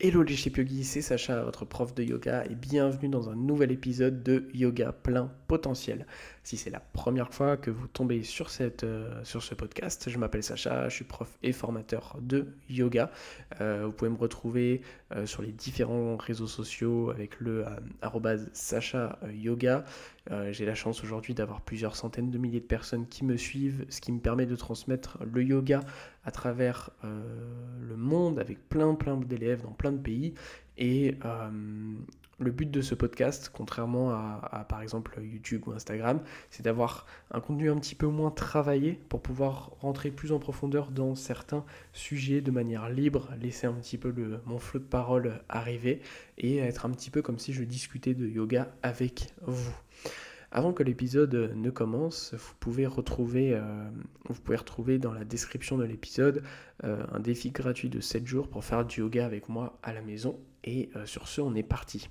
Hello les Yogi, c'est Sacha, votre prof de yoga, et bienvenue dans un nouvel épisode de Yoga plein potentiel. Si c'est la première fois que vous tombez sur, cette, euh, sur ce podcast, je m'appelle Sacha, je suis prof et formateur de yoga. Euh, vous pouvez me retrouver euh, sur les différents réseaux sociaux avec le Sacha Yoga. J'ai la chance aujourd'hui d'avoir plusieurs centaines de milliers de personnes qui me suivent, ce qui me permet de transmettre le yoga à travers le monde avec plein plein d'élèves dans plein de pays. Et le but de ce podcast, contrairement à, par exemple YouTube ou Instagram, c'est d'avoir un contenu un petit peu moins travaillé pour pouvoir rentrer plus en profondeur dans certains sujets de manière libre, laisser un petit peu mon flot de parole arriver et être un petit peu comme si je discutais de yoga avec vous. Avant que l'épisode ne commence, vous pouvez retrouver, euh, dans la description de l'épisode euh, un défi gratuit de 7 jours pour faire du yoga avec moi à la maison. Et euh, sur ce, on est parti.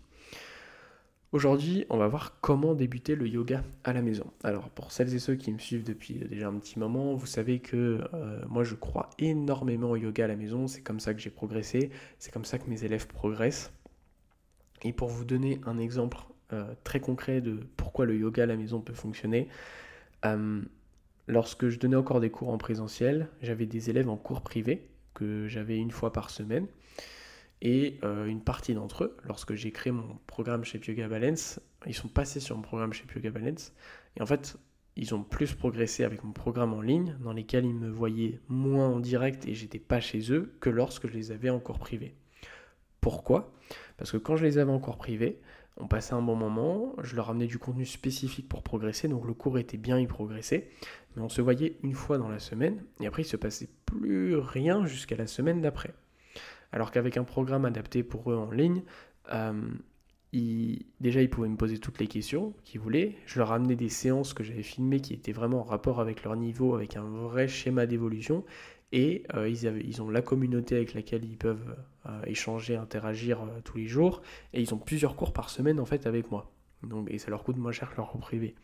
Aujourd'hui, on va voir comment débuter le yoga à la maison. Alors, pour celles et ceux qui me suivent depuis déjà un petit moment, vous savez que euh, moi je crois énormément au yoga à la maison. C'est comme ça que j'ai progressé, c'est comme ça que mes élèves progressent. Et pour vous donner un exemple euh, très concret de pourquoi le yoga à la maison peut fonctionner, euh, lorsque je donnais encore des cours en présentiel, j'avais des élèves en cours privé que j'avais une fois par semaine. Et euh, une partie d'entre eux, lorsque j'ai créé mon programme chez Yoga Balance, ils sont passés sur mon programme chez Yoga Balance. Et en fait, ils ont plus progressé avec mon programme en ligne, dans lesquels ils me voyaient moins en direct et j'étais pas chez eux, que lorsque je les avais en cours privé. Pourquoi? Parce que quand je les avais en cours privé, on passait un bon moment, je leur amenais du contenu spécifique pour progresser, donc le cours était bien, ils progressaient, mais on se voyait une fois dans la semaine, et après il se passait plus rien jusqu'à la semaine d'après. Alors qu'avec un programme adapté pour eux en ligne, euh, déjà ils pouvaient me poser toutes les questions qu'ils voulaient. Je leur amenais des séances que j'avais filmées qui étaient vraiment en rapport avec leur niveau, avec un vrai schéma d'évolution. Et euh, ils, ont la communauté avec laquelle ils peuvent euh, échanger, interagir tous les jours. Et ils ont plusieurs cours par semaine en fait avec moi. Donc, et ça leur coûte moins cher que leur cours privé.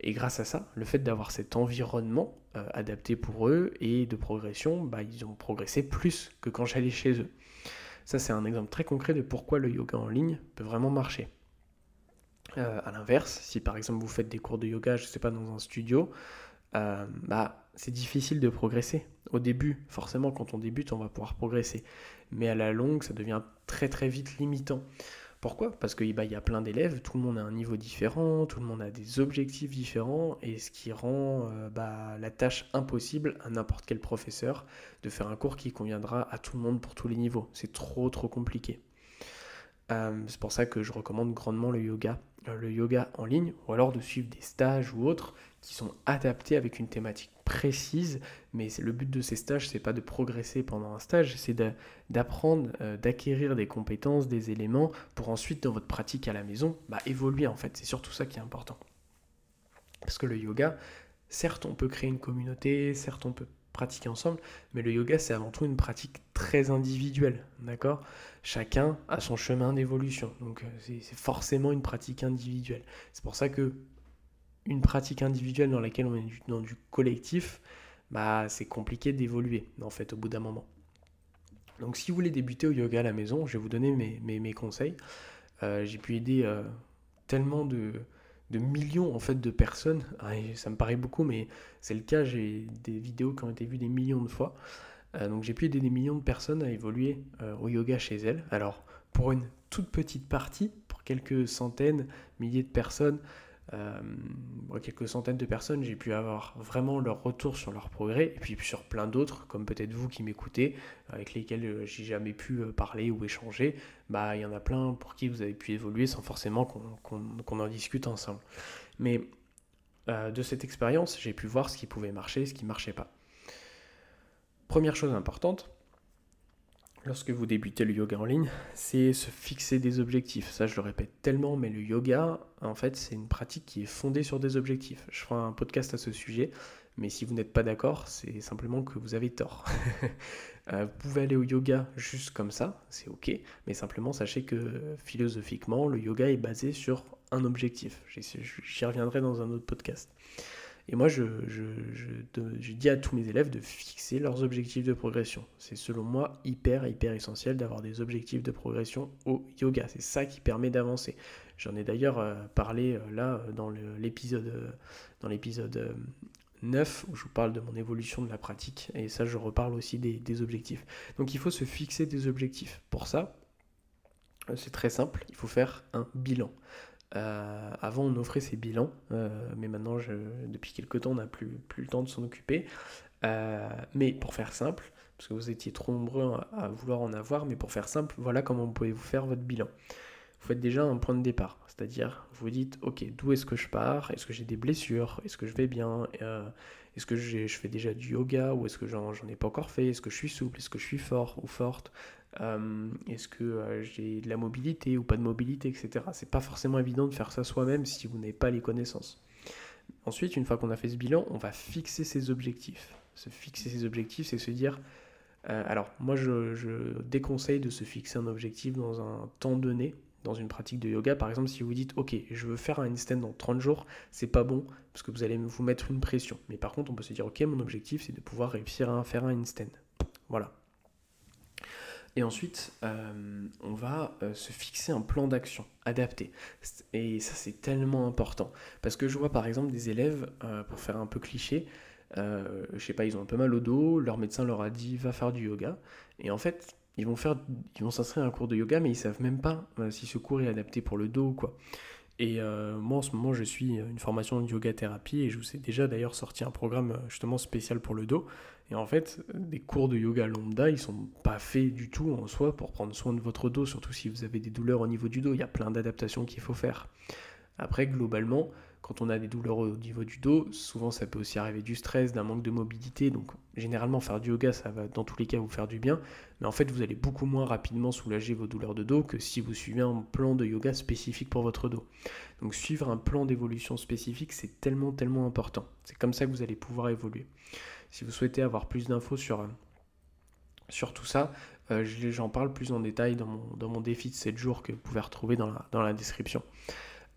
Et grâce à ça, le fait d'avoir cet environnement euh, adapté pour eux et de progression, bah, ils ont progressé plus que quand j'allais chez eux. Ça, c'est un exemple très concret de pourquoi le yoga en ligne peut vraiment marcher. Euh, à l'inverse, si par exemple vous faites des cours de yoga, je ne sais pas, dans un studio, euh, bah, c'est difficile de progresser. Au début, forcément, quand on débute, on va pouvoir progresser. Mais à la longue, ça devient très très vite limitant. Pourquoi? Parce qu'il bah, y a plein d'élèves, tout le monde a un niveau différent, tout le monde a des objectifs différents, et ce qui rend euh, bah, la tâche impossible à n'importe quel professeur de faire un cours qui conviendra à tout le monde pour tous les niveaux. C'est trop trop compliqué. Euh, c'est pour ça que je recommande grandement le yoga, euh, le yoga en ligne, ou alors de suivre des stages ou autres qui sont adaptés avec une thématique précise, mais le but de ces stages, c'est pas de progresser pendant un stage, c'est d'apprendre, euh, d'acquérir des compétences, des éléments, pour ensuite, dans votre pratique à la maison, bah, évoluer en fait. C'est surtout ça qui est important. Parce que le yoga, certes, on peut créer une communauté, certes, on peut pratiquer ensemble, mais le yoga, c'est avant tout une pratique très individuelle, d'accord? Chacun a son chemin d'évolution, donc euh, c'est forcément une pratique individuelle. C'est pour ça que une pratique individuelle dans laquelle on est dans du collectif, bah, c'est compliqué d'évoluer, en fait, au bout d'un moment. Donc, si vous voulez débuter au yoga à la maison, je vais vous donner mes, conseils. Euh, j'ai pu aider euh, tellement de, millions, en fait, de personnes. Ah, ça me paraît beaucoup, mais c'est le cas. J'ai des vidéos qui ont été vues des millions de fois. Euh, donc, j'ai pu aider des millions de personnes à évoluer au yoga chez elles. Alors, pour une toute petite partie, pour quelques centaines, milliers de personnes, quelques centaines de personnes, j'ai pu avoir vraiment leur retour sur leur progrès, et puis sur plein d'autres, comme peut-être vous qui m'écoutez, avec lesquels euh, j'ai jamais pu euh, parler ou échanger, bah il y en a plein pour qui vous avez pu évoluer sans forcément qu'on en discute ensemble. Mais de cette expérience, j'ai pu voir ce qui pouvait marcher, ce qui ne marchait pas. Première chose importante, lorsque vous débutez le yoga en ligne, c'est se fixer des objectifs. Ça, je le répète tellement, mais le yoga, en fait, c'est une pratique qui est fondée sur des objectifs. Je ferai un podcast à ce sujet, mais si vous n'êtes pas d'accord, c'est simplement que vous avez tort. Euh, vous pouvez aller au yoga juste comme ça, c'est ok, mais simplement sachez que philosophiquement, le yoga est basé sur un objectif. J'y reviendrai dans un autre podcast. Et moi, je, dis à tous mes élèves de fixer leurs objectifs de progression. C'est selon moi hyper, hyper essentiel d'avoir des objectifs de progression au yoga. C'est ça qui permet d'avancer. J'en ai d'ailleurs euh, parlé euh, là dans l'épisode euh, dans l'épisode 9 où je vous parle de mon évolution de la pratique. Et ça, je reparle aussi des objectifs. Donc il faut se fixer des objectifs. Pour ça, c'est très simple, il faut faire un bilan. Euh, avant, on offrait ces bilans, euh, mais maintenant, depuis quelques temps, on n'a plus, le temps de s'en occuper. Euh, mais pour faire simple, parce que vous étiez trop nombreux à, vouloir en avoir, mais pour faire simple, voilà comment vous pouvez vous faire votre bilan. Vous faites déjà un point de départ, c'est-à-dire vous dites, ok, d'où est-ce que je pars? Est-ce que j'ai des blessures? Est-ce que je vais bien? Est-ce que je fais déjà du yoga? Ou est-ce que j'en ai pas encore fait? Est-ce que je suis souple? Est-ce que je suis fort ou forte? Euh, est-ce que euh, j'ai de la mobilité ou pas de mobilité, etc. C'est pas forcément évident de faire ça soi-même si vous n'avez pas les connaissances. Ensuite, une fois qu'on a fait ce bilan, on va fixer ses objectifs. Se fixer ses objectifs, c'est se dire. Euh, alors, moi, je, déconseille de se fixer un objectif dans un temps donné, dans une pratique de yoga. Par exemple, si vous dites, OK, je veux faire un handstand dans 30 jours, c'est pas bon parce que vous allez vous mettre une pression. Mais par contre, on peut se dire, OK, mon objectif, c'est de pouvoir réussir à faire un handstand. Voilà. Et ensuite, euh, on va euh, se fixer un plan d'action adapté. Et ça, c'est tellement important. Parce que je vois par exemple des élèves, euh, pour faire un peu cliché, je sais pas, ils ont un peu mal au dos, leur médecin leur a dit va faire du yoga. Et en fait, ils vont faire, ils vont s'inscrire à un cours de yoga, mais ils savent même pas si ce cours est adapté pour le dos ou quoi. Et moi, en ce moment, je suis une formation de yoga thérapie et je vous ai déjà d'ailleurs sorti un programme justement spécial pour le dos. Et en fait, des cours de yoga lambda, ils sont pas faits du tout en soi pour prendre soin de votre dos, surtout si vous avez des douleurs au niveau du dos. Il y a plein d'adaptations qu'il faut faire. Après, globalement, quand on a des douleurs au niveau du dos, souvent ça peut aussi arriver du stress, d'un manque de mobilité. Donc généralement faire du yoga, ça va dans tous les cas vous faire du bien. Mais en fait, vous allez beaucoup moins rapidement soulager vos douleurs de dos que si vous suivez un plan de yoga spécifique pour votre dos. Donc suivre un plan d'évolution spécifique, c'est tellement, tellement important. C'est comme ça que vous allez pouvoir évoluer. Si vous souhaitez avoir plus d'infos sur, euh, tout ça, euh, j'en parle plus en détail dans mon, dans mon, défi de 7 jours que vous pouvez retrouver dans la, dans la description.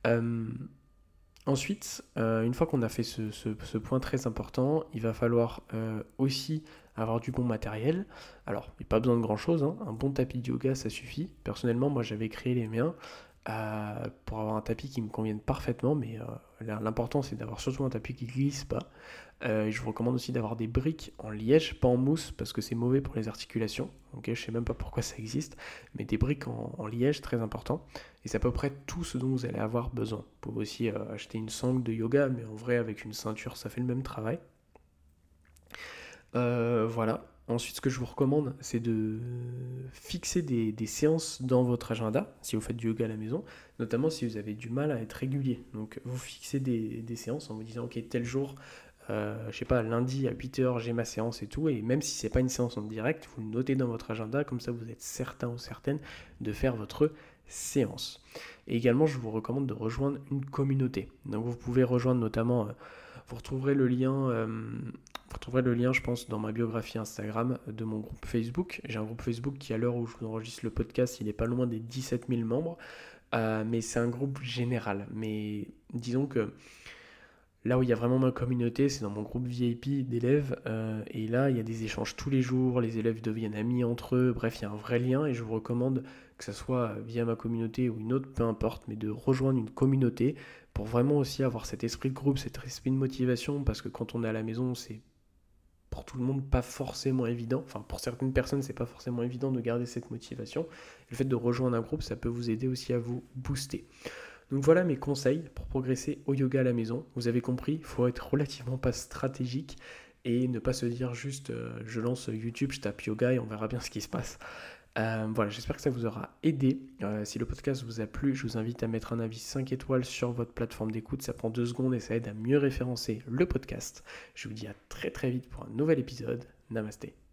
Euh, ensuite, une fois qu'on a fait ce, point très important, il va falloir aussi avoir du bon matériel. Alors, il n'y a pas besoin de grand chose, hein. un bon tapis de yoga ça suffit. Personnellement, moi j'avais créé les miens. Pour avoir un tapis qui me convienne parfaitement, mais l'important c'est d'avoir surtout un tapis qui glisse pas. Euh, je vous recommande aussi d'avoir des briques en liège, pas en mousse, parce que c'est mauvais pour les articulations. Ok, je sais même pas pourquoi ça existe, mais des briques en, liège, très important. Et c'est à peu près tout ce dont vous allez avoir besoin. Vous pouvez aussi euh, acheter une sangle de yoga, mais en vrai, avec une ceinture, ça fait le même travail. Euh, voilà. Ensuite, ce que je vous recommande, c'est de fixer des, séances dans votre agenda, si vous faites du yoga à la maison, notamment si vous avez du mal à être régulier. Donc, vous fixez des, séances en vous disant, ok, tel jour, euh, je sais pas, lundi à 8h, j'ai ma séance et tout. Et même si c'est pas une séance en direct, vous le notez dans votre agenda, comme ça vous êtes certain ou certaine de faire votre séance. Et également, je vous recommande de rejoindre une communauté. Donc vous pouvez rejoindre notamment, euh, vous retrouverez le lien, euh, retrouverez le lien, je pense, dans ma biographie Instagram de mon groupe Facebook. J'ai un groupe Facebook qui, à l'heure où je vous enregistre le podcast, il n'est pas loin des 17 000 membres. mais c'est un groupe général. Mais disons que Là où il y a vraiment ma communauté, c'est dans mon groupe VIP d'élèves. Euh, et là, il y a des échanges tous les jours, les élèves deviennent amis entre eux. Bref, il y a un vrai lien et je vous recommande, que ce soit via ma communauté ou une autre, peu importe, mais de rejoindre une communauté pour vraiment aussi avoir cet esprit de groupe, cet esprit de motivation. Parce que quand on est à la maison, c'est pour tout le monde pas forcément évident. Enfin, pour certaines personnes, c'est pas forcément évident de garder cette motivation. Le fait de rejoindre un groupe, ça peut vous aider aussi à vous booster. Donc voilà mes conseils pour progresser au yoga à la maison. Vous avez compris, il faut être relativement pas stratégique et ne pas se dire juste euh, je lance YouTube, je tape yoga et on verra bien ce qui se passe. Euh, voilà, j'espère que ça vous aura aidé. Euh, si le podcast vous a plu, je vous invite à mettre un avis 5 étoiles sur votre plateforme d'écoute. Ça prend 2 secondes et ça aide à mieux référencer le podcast. Je vous dis à très très vite pour un nouvel épisode. Namasté.